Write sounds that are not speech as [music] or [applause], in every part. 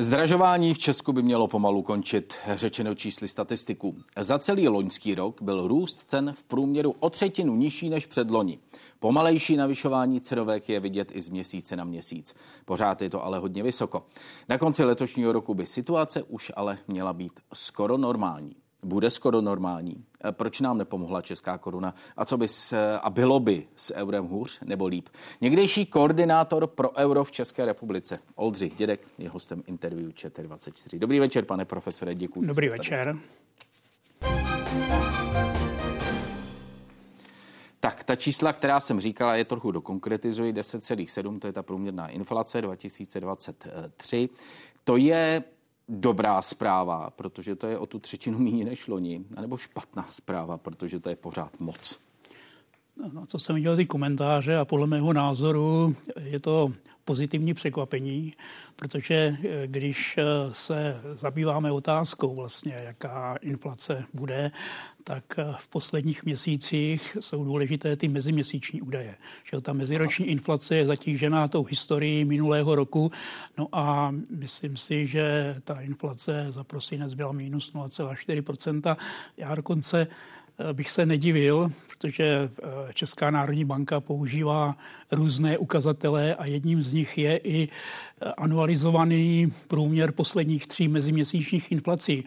Zdražování v Česku by mělo pomalu končit, řečeno čísly statistiků. Za celý loňský rok byl růst cen v průměru o třetinu nižší než před loni. Pomalejší navyšování cenovek je vidět i z měsíce na měsíc. Pořád je to ale hodně vysoko. Na konci letošního roku by situace už ale měla být skoro normální bude skoro normální. E, proč nám nepomohla česká koruna? A co by s, a bylo by s eurem hůř nebo líp? Někdejší koordinátor pro euro v České republice, Oldřich Dědek, je hostem interview ČT24. Dobrý večer, pane profesore, děkuji. Dobrý večer. Tak ta čísla, která jsem říkala, je trochu dokonkretizuji. 10,7, to je ta průměrná inflace 2023. To je dobrá zpráva, protože to je o tu třetinu méně než loni, anebo špatná zpráva, protože to je pořád moc? No, co jsem viděl ty komentáře a podle mého názoru je to pozitivní překvapení, protože eh, když eh, se zabýváme otázkou vlastně, jaká inflace bude, tak eh, v posledních měsících jsou důležité ty meziměsíční údaje. Že ta meziroční inflace je zatížená tou historií minulého roku, no a myslím si, že ta inflace za prosinec byla minus 0,4%. Já dokonce bych se nedivil, protože eh, Česká národní banka používá různé ukazatele a jedním z nich je i eh, anualizovaný průměr posledních tří meziměsíčních inflací.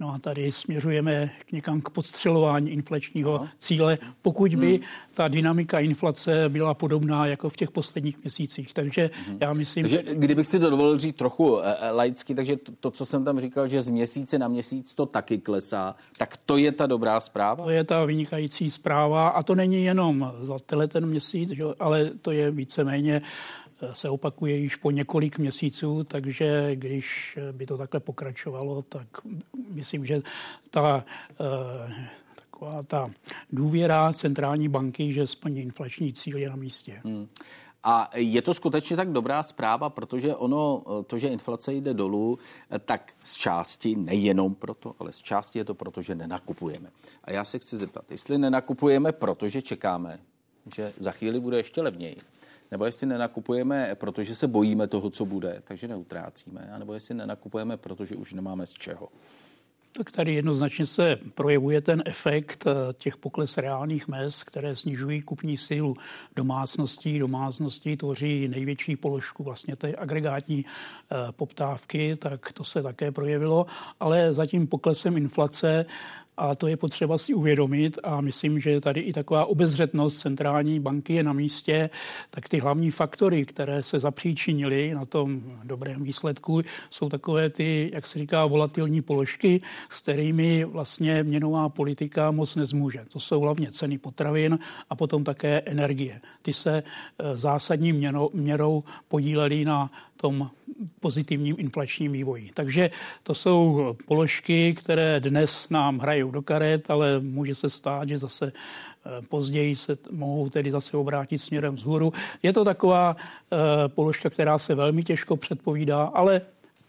No a tady směřujeme k někam k podstřelování inflačního no. cíle, pokud by hmm. ta dynamika inflace byla podobná jako v těch posledních měsících. Takže hmm. já myslím... Takže kdybych si to dovolil říct trochu e, e, laicky, takže to, to, co jsem tam říkal, že z měsíce na měsíc to taky klesá, tak to je ta dobrá zpráva? To je ta vynikající zpráva a to není jenom za tenhle ten měsíc, že, ale to je víceméně se opakuje již po několik měsíců, takže když by to takhle pokračovalo, tak myslím, že ta eh, taková ta důvěra centrální banky, že splní inflační cíl je na místě. Hmm. A je to skutečně tak dobrá zpráva, protože ono, to, že inflace jde dolů, tak z části, nejenom proto, ale z části je to proto, že nenakupujeme. A já se chci zeptat, jestli nenakupujeme, protože čekáme, že za chvíli bude ještě levněji, nebo jestli nenakupujeme, protože se bojíme toho, co bude, takže neutrácíme, nebo jestli nenakupujeme, protože už nemáme z čeho. Tak tady jednoznačně se projevuje ten efekt eh, těch pokles reálných mest, které snižují kupní sílu domácností. Domácností tvoří největší položku vlastně té agregátní eh, poptávky, tak to se také projevilo. Ale zatím poklesem inflace a to je potřeba si uvědomit a myslím, že tady i taková obezřetnost centrální banky je na místě, tak ty hlavní faktory, které se zapříčinily na tom dobrém výsledku, jsou takové ty, jak se říká, volatilní položky, s kterými vlastně měnová politika moc nezmůže. To jsou hlavně ceny potravin a potom také energie. Ty se eh, zásadní měnou, měrou podílely na tom pozitivním inflačním vývoji. Takže to jsou položky, které dnes nám hrajou do karet, ale může se stát, že zase eh, později se mohou tedy zase obrátit směrem vzhůru. Je to taková uh, položka, která se velmi těžko předpovídá, ale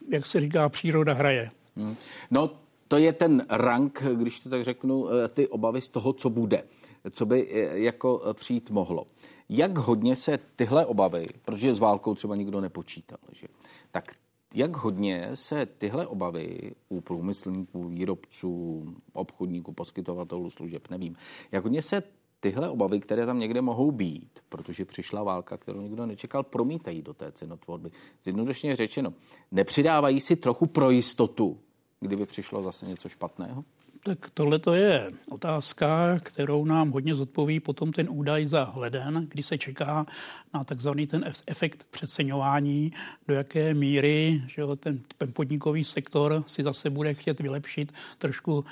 jak se říká, příroda hraje. Hmm. No, to je ten rank, když to tak řeknu, eh, ty obavy z toho, co bude, co by jako přijít mohlo. Jak hodně se tyhle obavy, protože s válkou třeba nikdo nepočítal, že, tak jak hodně se tyhle obavy u průmyslníků, výrobců, obchodníků, poskytovatelů služeb, nevím, jak hodně se tyhle obavy, které tam někde mohou být, protože přišla válka, kterou nikdo nečekal, promítají do té cenotvorby. Zjednodušeně řečeno, nepřidávají si trochu pro jistotu, kdyby přišlo zase něco špatného? Tak tohle to je otázka, kterou nám hodně zodpoví potom ten údaj za leden, kdy se čeká na takzvaný ten efekt přeceňování, do jaké míry že jo, ten, ten podnikový sektor si zase bude chtět vylepšit trošku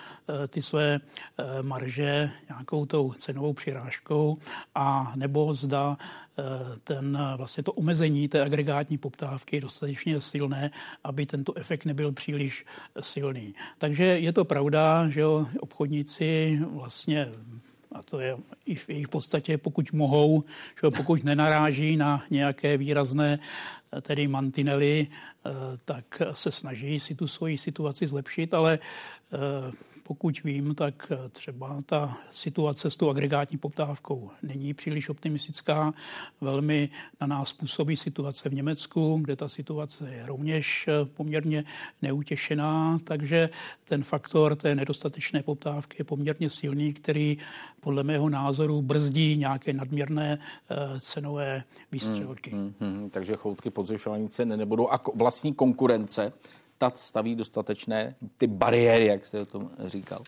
e, ty své e, marže nějakou tou cenovou přirážkou a nebo zda ten vlastně to omezení té agregátní poptávky je dostatečně silné, aby tento efekt nebyl příliš silný. Takže je to pravda, že jo, obchodníci vlastně a to je i v jejich podstatě, pokud mohou, že pokud nenaráží na nějaké výrazné tedy mantinely, eh, tak se snaží si tu svoji situaci zlepšit, ale eh, pokud vím, tak třeba ta situace s tou agregátní poptávkou není příliš optimistická. Velmi na nás působí situace v Německu, kde ta situace je rovněž poměrně neutěšená, takže ten faktor té nedostatečné poptávky je poměrně silný, který podle mého názoru brzdí nějaké nadměrné cenové výstřelky. Hmm, hmm, hmm, takže choutky podzvyšování cen nebudou a vlastní konkurence ta staví dostatečné ty bariéry, jak jste o tom říkal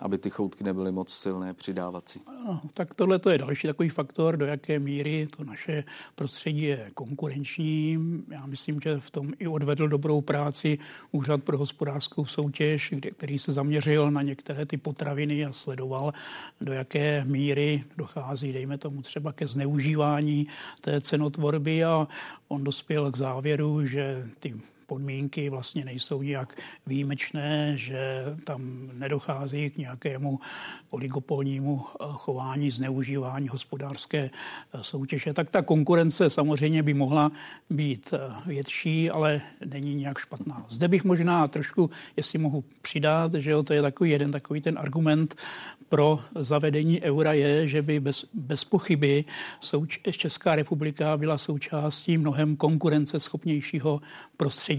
aby ty choutky nebyly moc silné, přidávací. No, tak tohle to je další takový faktor, do jaké míry to naše prostředí je konkurenční. Já myslím, že v tom i odvedl dobrou práci Úřad pro hospodářskou soutěž, kde, který se zaměřil na některé ty potraviny a sledoval, do jaké míry dochází, dejme tomu třeba ke zneužívání té cenotvorby a on dospěl k závěru, že ty podmínky vlastně nejsou nijak výjimečné, že tam nedochází k nějakému oligopolnímu eh, chování, zneužívání hospodářské eh, soutěže, tak ta konkurence samozřejmě by mohla být eh, větší, ale není nějak špatná. Zde bych možná trošku, jestli mohu přidat, že jo, to je takový jeden takový ten argument pro zavedení eura je, že by bez, bez pochyby souč- Česká republika byla součástí mnohem konkurenceschopnějšího prostředí.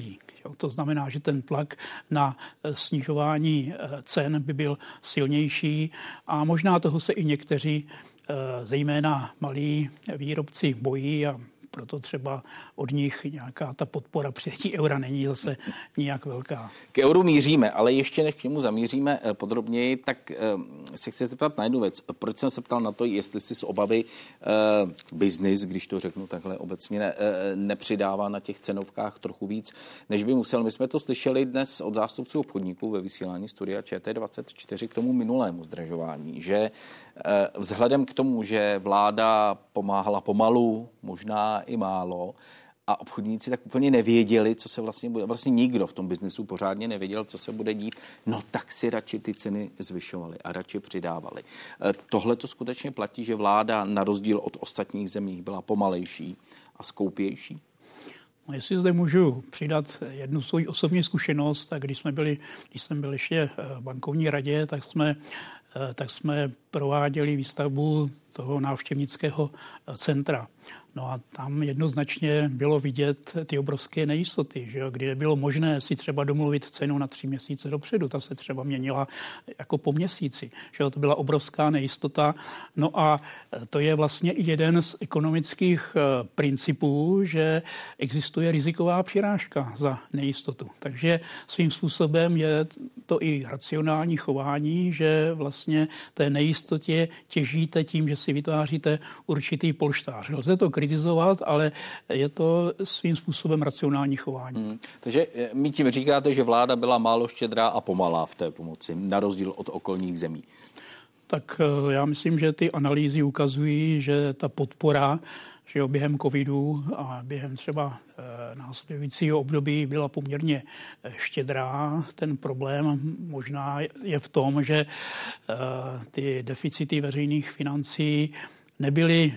To znamená, že ten tlak na eh, snižování eh, cen by byl silnější a možná toho se i někteří eh, zejména malí výrobci bojí a proto třeba od nich nějaká ta podpora přijetí eura není zase nijak velká. K euru míříme, ale ještě než k němu zamíříme eh, podrobněji, tak eh, se chci zeptat na jednu věc. Proč jsem se ptal na to, jestli si z obavy uh, biznis, když to řeknu takhle obecně, ne, nepřidává na těch cenovkách trochu víc, než by musel. My jsme to slyšeli dnes od zástupců obchodníků ve vysílání studia ČT24 k tomu minulému zdražování, že vzhledem k tomu, že vláda pomáhala pomalu, možná i málo, a obchodníci tak úplně nevěděli, co se vlastně bude. Vlastně nikdo v tom biznesu pořádně nevěděl, co se bude dít. No tak si radši ty ceny zvyšovali a radši přidávali. E, tohle to skutečně platí, že vláda na rozdíl od ostatních zemí byla pomalejší a skoupější? No, jestli zde můžu přidat jednu svou osobní zkušenost, tak když jsme byli, když jsem byl ještě v bankovní radě, tak jsme e, tak jsme prováděli výstavbu toho návštěvnického centra. No a tam jednoznačně bylo vidět ty obrovské nejistoty, že jo, kdy nebylo možné si třeba domluvit cenu na tři měsíce dopředu. Ta se třeba měnila jako po měsíci. Že jo, to byla obrovská nejistota. No a to je vlastně i jeden z ekonomických eh, principů, že existuje riziková přirážka za nejistotu. Takže svým způsobem je to i racionální chování, že vlastně té nejistotě těžíte tím, že si vytváříte určitý polštář. Lze to kritizovat, ale je to svým způsobem racionální chování. Hmm. Takže eh, mi tím říkáte, že vláda byla málo štědrá a pomalá v té pomoci, na rozdíl od okolních zemí. Tak eh, já myslím, že ty analýzy ukazují, že ta podpora že jo, během covidu a během třeba e, následujícího období byla poměrně štědrá. Ten problém možná je v tom, že e, ty deficity veřejných financí nebyly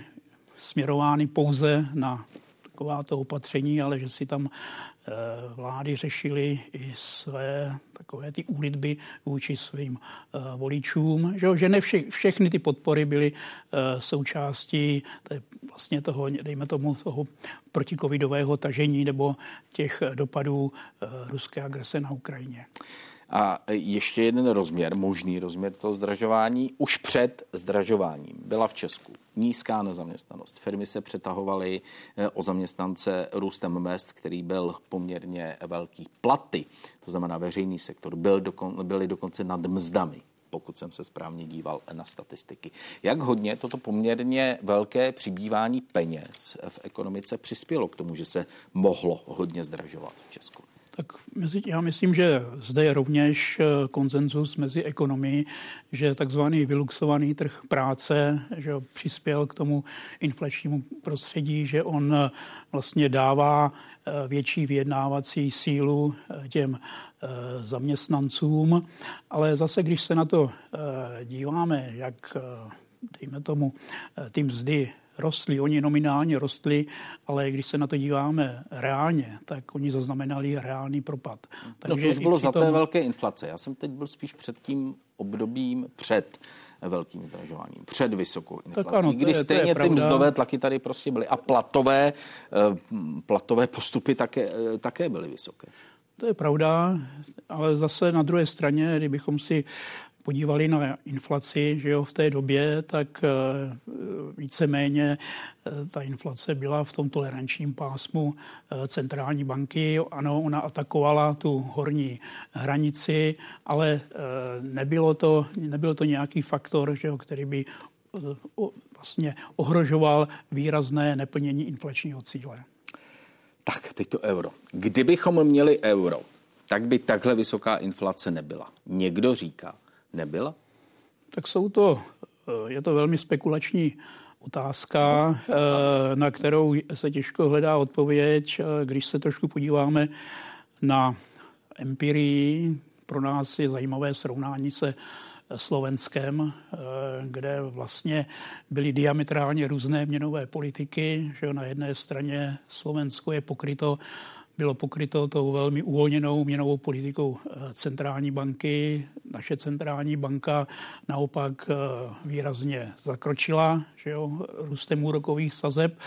směrovány pouze na takováto opatření, ale že si tam eh, vlády řešily i své takové ty úlitby vůči svým eh, voličům, že, že ne vše, všechny ty podpory byly eh, součástí té, vlastně toho, dejme tomu, toho protikovidového tažení nebo těch dopadů ruské agrese na Ukrajině. A ještě jeden rozměr, možný rozměr toho zdražování, už před zdražováním byla v Česku nízká nezaměstnanost. Firmy se přetahovaly eh, o zaměstnance růstem mest, který byl poměrně velký. Platy, to znamená veřejný sektor, byl dokon, byly dokonce nad mzdami pokud jsem se správně díval na statistiky. Jak hodně toto poměrně velké přibývání peněz v ekonomice přispělo k tomu, že se mohlo hodně zdražovat v Česku? Tak já myslím, že zde je rovněž eh, konsenzus mezi ekonomii, že takzvaný vyluxovaný trh práce že přispěl k tomu inflačnímu prostředí, že on eh, vlastně dává eh, větší vyjednávací sílu těm zaměstnancům, ale zase, když se na to díváme, jak dejme tomu ty mzdy rostly. Oni nominálně rostli, ale když se na to díváme reálně, tak oni zaznamenali reálný propad. Takže no to už bylo za té velké inflace. Já jsem teď byl spíš před tím obdobím před velkým zdražováním, před vysokou inflací, ano, kdy je, stejně ty mzdové tlaky tady prostě byly a platové, eh, platové postupy také, eh, také byly vysoké. To je pravda, ale zase na druhé straně, kdybychom si podívali na inflaci že jo, v té době, tak eh, víceméně eh, ta inflace byla v tom tolerančním pásmu eh, centrální banky. Ano, ona atakovala tu horní hranici, ale nebylo to, nebyl to nějaký faktor, že který by vlastně ohrožoval výrazné neplnění inflačního cíle. Tak, teď to euro. Kdybychom měli euro, tak by takhle vysoká inflace nebyla. Někdo říká, nebyla? Tak jsou to, eh, je to velmi spekulační otázka, eh, na kterou se těžko hledá odpověď. Eh, když se trošku podíváme na empirii, pro nás je zajímavé srovnání se Slovenskem, kde vlastně byly diametrálně různé měnové politiky. Že na jedné straně Slovensko je pokryto bylo pokryto tou velmi uvolněnou měnovou politikou eh, centrální banky. Naše centrální banka naopak eh, výrazně zakročila že jo, růstem úrokových sazeb.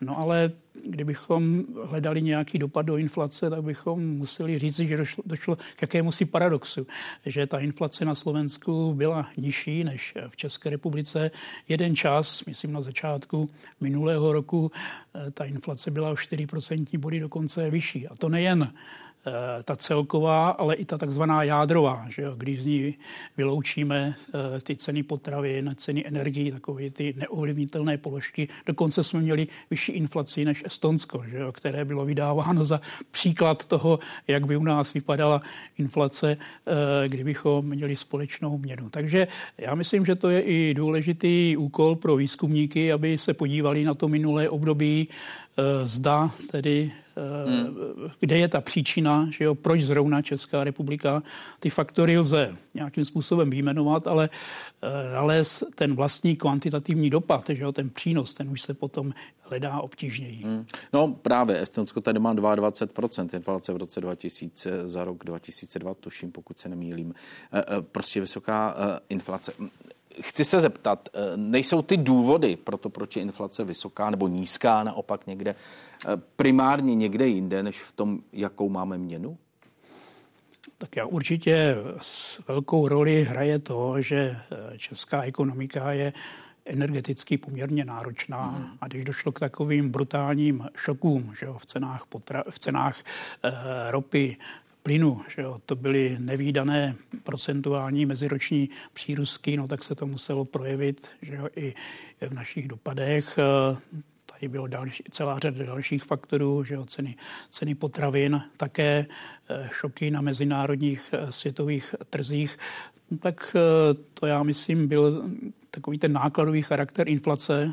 No ale kdybychom hledali nějaký dopad do inflace, tak bychom museli říct, že došlo, došlo k jakému si paradoxu, že ta inflace na Slovensku byla nižší než v České republice. Jeden čas, myslím na začátku minulého roku, eh, ta inflace byla o 4% body dokonce vyšší. A to nejen ta celková, ale i ta takzvaná jádrová, že jo, když z ní vyloučíme eh, ty ceny potravin, ceny energii, takové ty neovlivnitelné položky. Dokonce jsme měli vyšší inflaci než Estonsko, že jo, které bylo vydáváno za příklad toho, jak by u nás vypadala inflace, eh, kdybychom měli společnou měnu. Takže já myslím, že to je i důležitý úkol pro výzkumníky, aby se podívali na to minulé období, zda tedy Hmm. Kde je ta příčina, že jo, proč zrovna Česká republika? Ty faktory lze nějakým způsobem vyjmenovat, ale eh, nalézt ten vlastní kvantitativní dopad, že jo, ten přínos, ten už se potom hledá obtížněji. Hmm. No právě, Estonsko tady má 22% inflace v roce 2000 za rok 2002, tuším, pokud se nemýlím. Eh, eh, prostě vysoká inflace chci se zeptat, eh, nejsou ty důvody pro to, proč je inflace vysoká nebo nízká naopak někde, eh, primárně někde jinde, než v tom, jakou máme měnu? Tak já určitě s velkou roli hraje to, že eh, česká ekonomika je energeticky poměrně náročná hmm. a když došlo k takovým brutálním šokům že jo, v cenách, potra, v cenách e, ropy, plynu, že jo, to byly nevýdané procentuální meziroční přírůstky, no tak se to muselo projevit že jo, i v našich dopadech. Tady bylo další, celá řada dalších faktorů, že jo, ceny, ceny potravin, také eh, šoky na mezinárodních eh, světových trzích. Tak eh, to já myslím byl takový ten nákladový charakter inflace,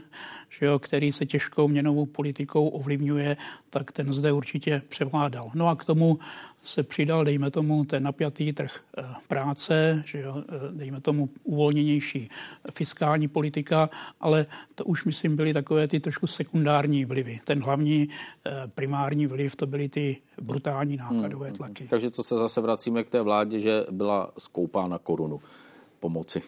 že jo, který se těžkou měnovou politikou ovlivňuje, tak ten zde určitě převládal. No a k tomu se přidal, dejme tomu, ten napjatý trh eh, práce, že jo, eh, dejme tomu uvolněnější fiskální politika, ale to už, myslím, byly takové ty trošku sekundární vlivy. Ten hlavní eh, primární vliv, to byly ty brutální nákladové hmm, hmm, hmm. tlaky. Takže to se zase vracíme k té vládě, že byla skoupána korunu pomoci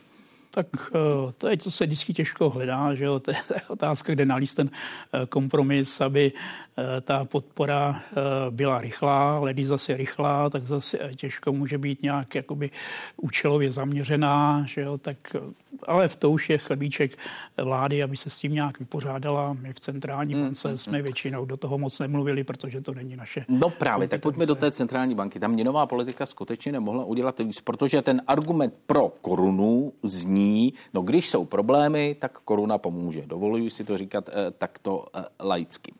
tak eh, to je, co se vždycky těžko hledá, že jo? [laughs] to je otázka, kde nalíst ten eh, kompromis, aby eh, ta podpora byla rychlá, ale když zase rychlá, tak zase těžko může být nějak jakoby účelově zaměřená, že jo? tak ale v to už je chlebíček vlády, aby se s tím nějak vypořádala. My v centrální mm, bance mm, jsme mm. většinou do toho moc nemluvili, protože to není naše. No právě, tak pojďme do té centrální banky. Tam měnová politika skutečně nemohla udělat víc, protože ten argument pro korunu zní, no když jsou problémy, tak koruna pomůže. Dovoluji si to říkat eh, takto eh, laicky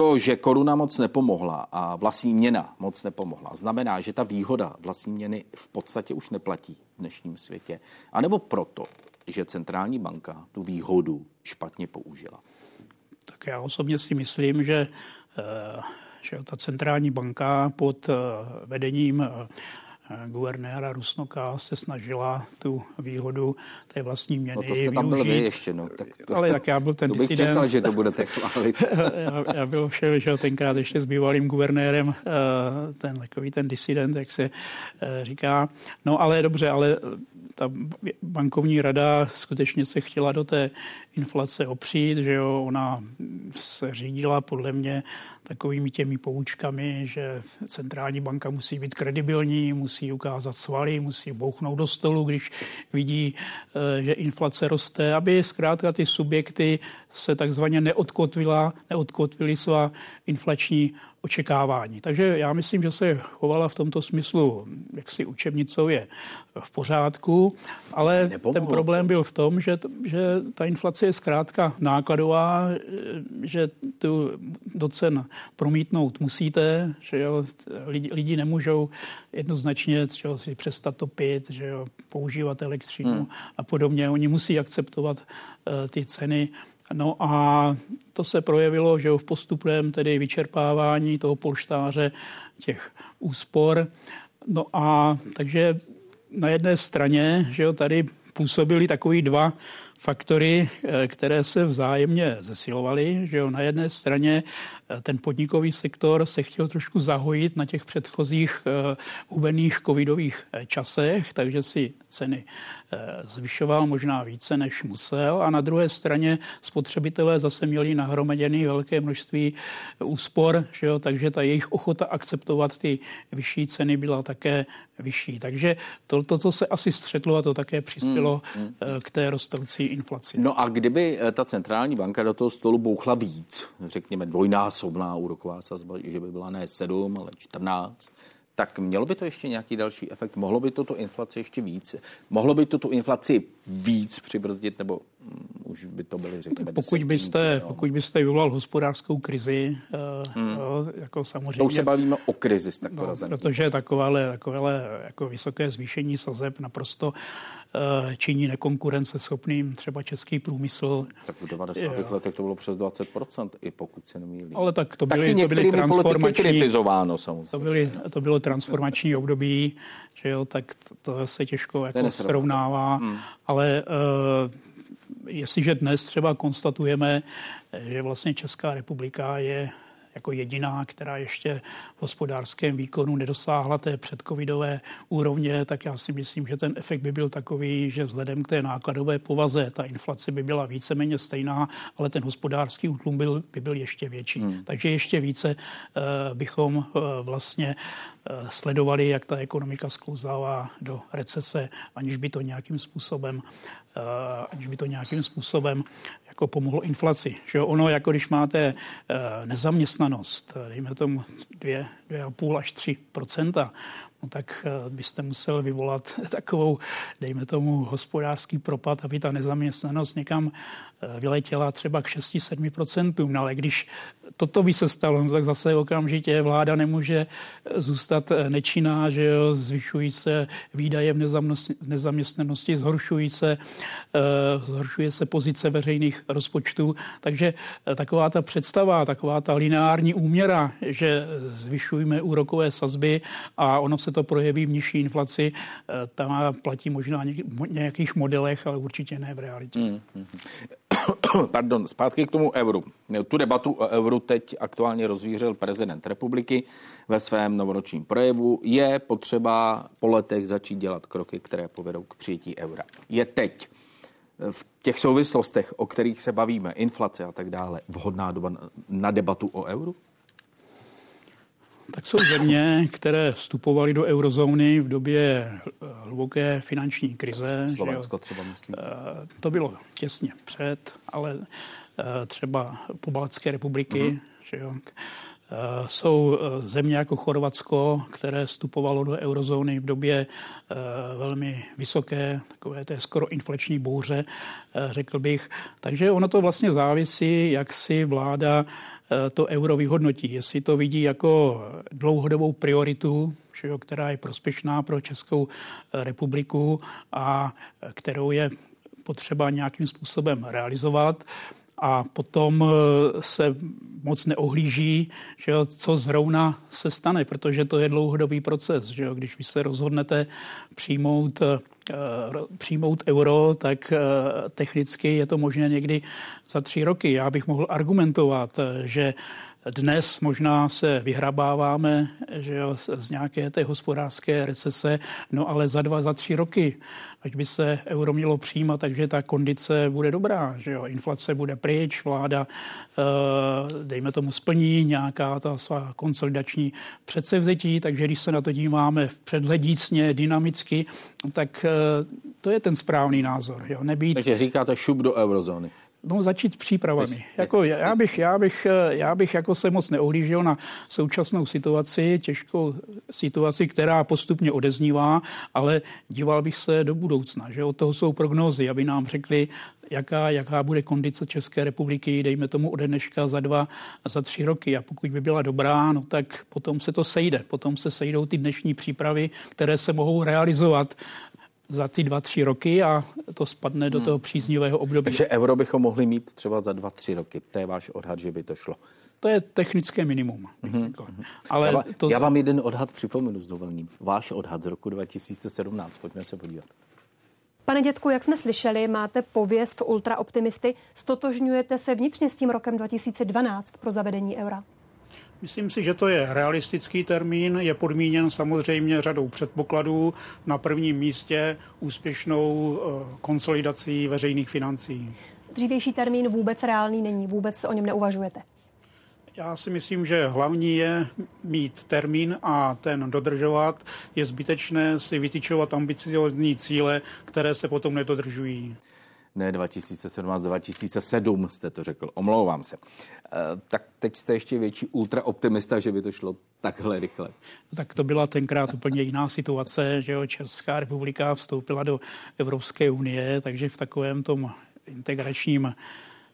to, že koruna moc nepomohla a vlastní měna moc nepomohla, znamená, že ta výhoda vlastní měny v podstatě už neplatí v dnešním světě. A nebo proto, že centrální banka tu výhodu špatně použila. Tak já osobně si myslím, že, eh, že ta centrální banka pod vedením guvernéra Rusnoka se snažila tu výhodu té vlastní měny no to jste tam byl vy ještě, no. Tak to, ale tak já byl ten to bych disident. čekal, že to budete chválit. [laughs] já, já byl šel, že tenkrát ještě s bývalým guvernérem, ten takový ten disident, jak se říká. No ale dobře, ale ta bankovní rada skutečně se chtěla do té inflace opřít, že jo, ona se řídila podle mě takovými těmi poučkami, že centrální banka musí být kredibilní, musí ukázat svaly, musí bouchnout do stolu, když vidí, eh, že inflace roste, aby zkrátka ty subjekty se takzvaně neodkotvila, neodkotvili svá inflační očekávání. Takže já myslím, že se chovala v tomto smyslu jaksi učebnicově v pořádku, ale Nepomohlo. ten problém byl v tom, že, že ta inflace je zkrátka nákladová, že tu do cen promítnout musíte, že jo, lidi, lidi nemůžou jednoznačně že jo, si přestat topit, že jo, používat elektřinu hmm. a podobně. Oni musí akceptovat uh, ty ceny No a to se projevilo, že v postupném tedy vyčerpávání toho polštáře těch úspor. No a takže na jedné straně, že jo, tady působili takový dva faktory, eh, které se vzájemně zesilovaly. Že jo, na jedné straně ten podnikový sektor se chtěl trošku zahojit na těch předchozích hubených covidových časech, takže si ceny Eh, zvyšoval možná více, než musel. A na druhé straně spotřebitelé zase měli nahromaděný velké množství úspor, že jo, takže ta jejich ochota akceptovat ty vyšší ceny byla také vyšší. Takže to, to co se asi střetlo a to také přispělo hmm, hmm. Eh, k té rostoucí inflaci. No a kdyby eh, ta centrální banka do toho stolu bouchla víc, řekněme dvojnásobná úroková sazba, že by byla ne 7, ale 14, tak mělo by to ještě nějaký další efekt? Mohlo by to tu inflaci ještě víc? Mohlo by to tu inflaci víc přibrzdit, nebo um, už by to byly, řekněme, pokud byste, pokud byste vyvolal hospodářskou krizi, eh, hmm. jako samozřejmě... To už se bavíme o krizi tak no, Protože takovéhle, takovéhle jako vysoké zvýšení sazeb naprosto Eh, činí nekonkurenceschopným třeba český průmysl. Tak v 90. letech to bylo přes 20%, i pokud se nemýlím. Ale tak to byly, Taky to byly transformační... kritizováno samozřejmě. To, byly, to bylo transformační období, že jo, tak to, to se těžko jako srovnává, hmm. ale uh, jestliže dnes třeba konstatujeme, že vlastně Česká republika je jako jediná, která ještě v hospodářském výkonu nedosáhla té předcovidové úrovně, tak já si myslím, že ten efekt by byl takový, že vzhledem k té nákladové povaze ta inflace by byla víceméně stejná, ale ten hospodářský útlum byl, by byl ještě větší. Hmm. Takže ještě více uh, bychom uh, vlastně uh, sledovali, jak ta ekonomika sklouzává do recese, aniž by to nějakým způsobem aniž by to nějakým způsobem jako pomohlo inflaci. Že ono, jako když máte eh, nezaměstnanost, eh, dejme tomu 2,5 až 3 no tak eh, byste musel vyvolat [laughs] takovou, dejme tomu, hospodářský propad, aby ta nezaměstnanost někam vyletěla třeba k 6-7%. No ale když toto by se stalo, no tak zase okamžitě vláda nemůže zůstat nečinná, že jo, zvyšují se výdaje v nezaměstnanosti, zhoršují se, zhoršuje se pozice veřejných rozpočtů. Takže eh, taková ta představa, taková ta lineární úměra, že zvyšujeme úrokové sazby a ono se to projeví v nižší inflaci, uh, ta platí možná v nějakých modelech, ale určitě ne v realitě. Mm, [coughs] Pardon, zpátky k tomu euru. Tu debatu o euru teď aktuálně rozvířil prezident republiky ve svém novoročním projevu. Je potřeba po letech začít dělat kroky, které povedou k přijetí eura. Je teď v těch souvislostech, o kterých se bavíme, inflace a tak dále, vhodná doba na debatu o euru? Tak jsou země, které vstupovaly do eurozóny v době hluboké finanční krize. Slovensko třeba myslím. Eh, to bylo těsně před, ale eh, třeba Balacké republiky, uh-huh. že jo, eh, jsou země jako Chorvatsko, které vstupovalo do eurozóny v době velmi vysoké, takové té skoro inflační bouře, řekl bych. Takže ono to vlastně závisí, jak si vláda to euro vyhodnotí. Jestli to vidí jako dlouhodobou prioritu, která je prospěšná pro Českou republiku a kterou je potřeba nějakým způsobem realizovat, a potom se moc neohlíží, že jo, co zrovna se stane, protože to je dlouhodobý proces. Že jo. Když vy se rozhodnete přijmout, přijmout euro, tak technicky je to možné někdy za tři roky. Já bych mohl argumentovat, že dnes možná se vyhrabáváme že jo, z nějaké té hospodářské recese, no ale za dva, za tři roky, ať by se euro mělo přijímat, takže ta kondice bude dobrá. Že jo. Inflace bude pryč, vláda, eh, dejme tomu, splní nějaká ta svá konsolidační předsevzetí, takže když se na to díváme předhledícně, dynamicky, tak eh, to je ten správný názor. Jo. Nebýt... Takže říkáte šup do eurozóny. No začít s přípravami. Jako já, bych, já, bych, já bych jako se moc neohlížel na současnou situaci, těžkou situaci, která postupně odeznívá, ale díval bych se do budoucna. Že od toho jsou prognózy, aby nám řekli, jaká, jaká bude kondice České republiky, dejme tomu ode dneška za dva, za tři roky. A pokud by byla dobrá, no tak potom se to sejde. Potom se sejdou ty dnešní přípravy, které se mohou realizovat za ty dva, tři roky a to spadne do hmm. toho příznivého období. Takže euro bychom mohli mít třeba za dva, tři roky. To je váš odhad, že by to šlo. To je technické minimum. Mm-hmm. Ale já, vám, to... já vám jeden odhad připomenu s dovolením. Váš odhad z roku 2017. Pojďme se podívat. Pane dětku, jak jsme slyšeli, máte pověst ultraoptimisty. Stotožňujete se vnitřně s tím rokem 2012 pro zavedení eura? Myslím si, že to je realistický termín, je podmíněn samozřejmě řadou předpokladů. Na prvním místě úspěšnou eh, konsolidací veřejných financí. Dřívější termín vůbec reálný není, vůbec o něm neuvažujete. Já si myslím, že hlavní je mít termín a ten dodržovat. Je zbytečné si vytyčovat ambiciozní cíle, které se potom nedodržují ne 2017, 2007 jste to řekl, omlouvám se. E, tak teď jste ještě větší ultraoptimista, že by to šlo takhle rychle. No, tak to byla tenkrát úplně jiná situace, že jo, Česká republika vstoupila do Evropské unie, takže v takovém tom integračním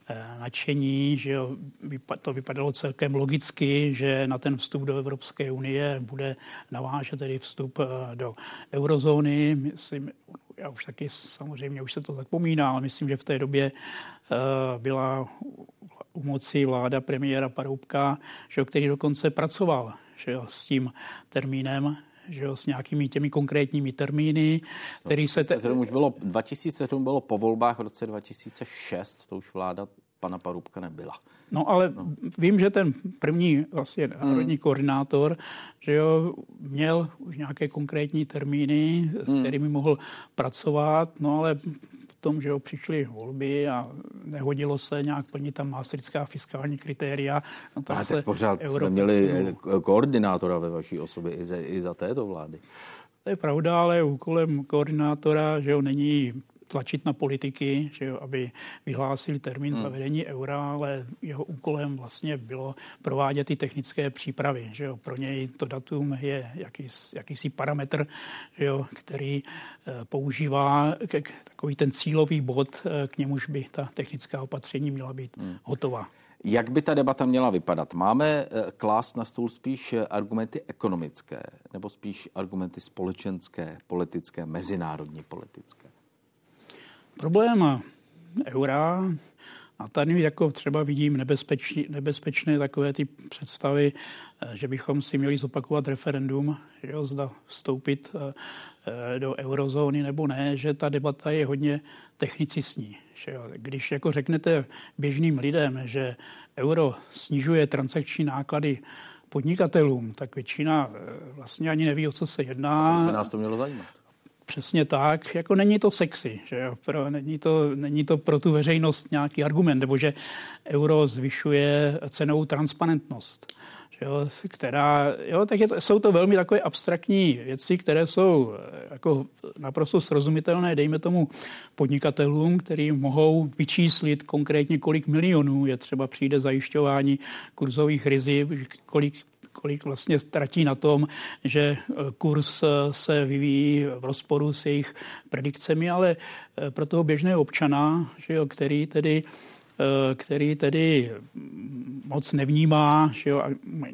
eh, nadšení, že jo, to vypadalo celkem logicky, že na ten vstup do Evropské unie bude navážet tedy vstup eh, do eurozóny. Myslím, já už taky samozřejmě už se to zapomíná, ale myslím, že v té době uh, byla u moci vláda premiéra Paroubka, že, který dokonce pracoval že s tím termínem, že s nějakými těmi konkrétními termíny, který se... Te... Už bylo, 2007 bylo po volbách v roce 2006, to už vláda pana Parubka nebyla. No ale no. vím, že ten první vlastně národní hmm. koordinátor, že jo, měl už nějaké konkrétní termíny, s hmm. kterými mohl pracovat, no ale tom, že jo, přišly volby a nehodilo se nějak plnit tam maastrická fiskální kritéria. No, ale se pořád jsme měli koordinátora ve vaší osobě i za, i za této vlády. To je pravda, ale úkolem koordinátora, že jo, není tlačit na politiky, že jo, aby vyhlásili termín hmm. zavedení eura, ale jeho úkolem vlastně bylo provádět ty technické přípravy. Že jo. Pro něj to datum je jakýs, jakýsi parametr, že jo, který e, používá k, k, takový ten cílový bod, e, k němuž by ta technická opatření měla být hmm. hotová. Jak by ta debata měla vypadat? Máme e, klást na stůl spíš argumenty ekonomické nebo spíš argumenty společenské, politické, mezinárodní politické? Problém eura a tady jako třeba vidím nebezpečné, nebezpečné takové ty představy, eh, že bychom si měli zopakovat referendum, že jo, zda vstoupit eh, eh, do eurozóny nebo ne, že ta debata je hodně technicistní. Že jo. Když jako řeknete běžným lidem, že euro snižuje transakční náklady podnikatelům, tak většina vlastně ani neví, o co se jedná. To by nás to mělo zajímat. Přesně tak, jako není to sexy, že jo? Pro, není, to, není to pro tu veřejnost nějaký argument, nebo že euro zvyšuje cenovou transparentnost, že jo? která, jo, tak je to, jsou to velmi takové abstraktní věci, které jsou eh, jako naprosto srozumitelné, dejme tomu podnikatelům, který mohou vyčíslit konkrétně, kolik milionů je třeba přijde zajišťování kurzových rizik, kolik kolik vlastně ztratí na tom, že eh, kurz eh, se vyvíjí v rozporu s jejich predikcemi, ale eh, pro toho běžného občana, že jo, který tedy který tedy moc nevnímá, že jo, a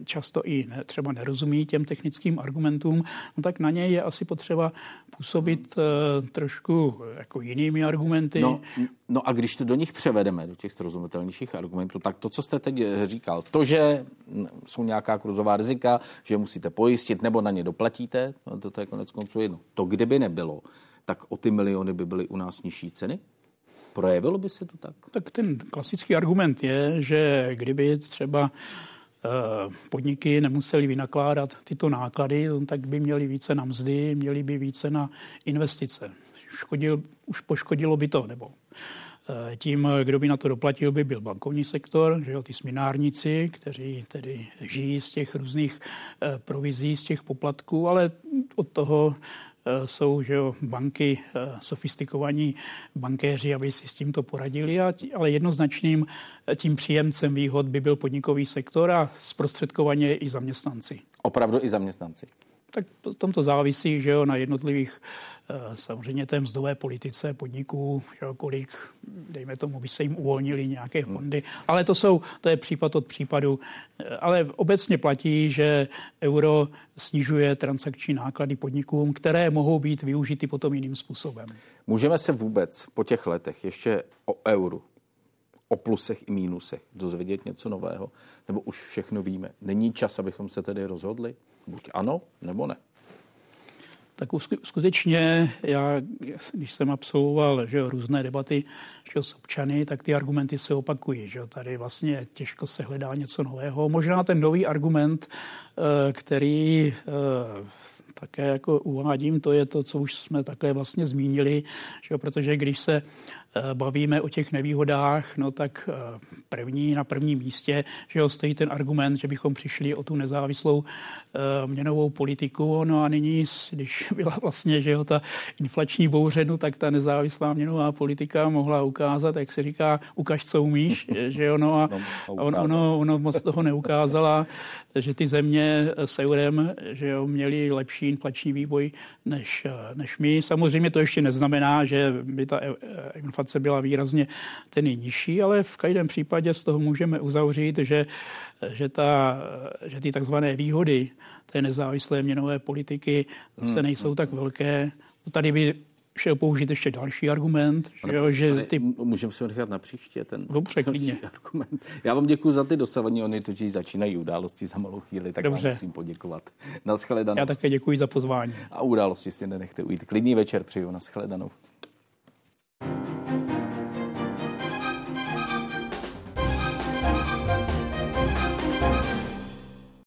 často i ne, třeba nerozumí těm technickým argumentům, no tak na něj je asi potřeba působit uh, trošku jako jinými argumenty. No, no a když to do nich převedeme, do těch srozumitelnějších argumentů, tak to, co jste teď říkal, to, že jsou nějaká kruzová rizika, že musíte pojistit nebo na ně doplatíte, no to, to je konec konců jedno. To kdyby nebylo, tak o ty miliony by byly u nás nižší ceny? Projevilo by se to tak? Tak ten klasický argument je, že kdyby třeba eh, podniky nemuseli vynakládat tyto náklady, tak by měli více na mzdy, měli by více na investice. Škodil, už poškodilo by to, nebo eh, tím, kdo by na to doplatil, by byl bankovní sektor, že jo, ty sminárníci, kteří tedy žijí z těch různých eh, provizí, z těch poplatků, ale od toho jsou že jo, banky, eh, sofistikovaní bankéři, aby si s tímto poradili, ale jednoznačným eh, tím příjemcem výhod by byl podnikový sektor a zprostředkovaně i zaměstnanci. Opravdu i zaměstnanci? Tak v tomto závisí, že jo, na jednotlivých Eh, samozřejmě té mzdové politice podniků, že kolik, dejme tomu, by se jim uvolnili nějaké fondy, ale to jsou, to je případ od případu. Eh, ale obecně platí, že euro snižuje transakční náklady podnikům, které mohou být využity potom jiným způsobem. Můžeme se vůbec po těch letech ještě o euru, o plusech i mínusech dozvědět něco nového? Nebo už všechno víme? Není čas, abychom se tedy rozhodli? Buď ano, nebo ne tak skutečně já, když jsem absolvoval že různé debaty že s občany, tak ty argumenty se opakují. Že. Tady vlastně těžko se hledá něco nového. Možná ten nový argument, eh, který eh, také jako uvádím, to je to, co už jsme také vlastně zmínili, že protože když se bavíme o těch nevýhodách, no tak eh, první na prvním místě, že jo, stojí ten argument, že bychom přišli o tu nezávislou eh, měnovou politiku. No a nyní, když byla vlastně, že jo, ta inflační bouře, no, tak ta nezávislá měnová politika mohla ukázat, jak se říká, ukaž, co umíš, [laughs] že jo, no a no, on, ono, ono moc toho neukázala, že ty země s eurem, že jo, měly lepší inflační vývoj než, než my. Samozřejmě to ještě neznamená, že by ta inflace inflace byla výrazně ten nižší, ale v každém případě z toho můžeme uzavřít, že, že, ta, že ty takzvané výhody té nezávislé měnové politiky se hmm. nejsou tak velké. Tady by šel použít ještě další argument. Že, jo, že ty... Můžeme si ho nechat na příště, ten Dobře, klidně. argument. Já vám děkuji za ty dosavadní, oni totiž začínají události za malou chvíli, tak Dobře. vám musím poděkovat. Naschledanou. Já také děkuji za pozvání. A události si nenechte ujít. Klidný večer přeju, naschledanou.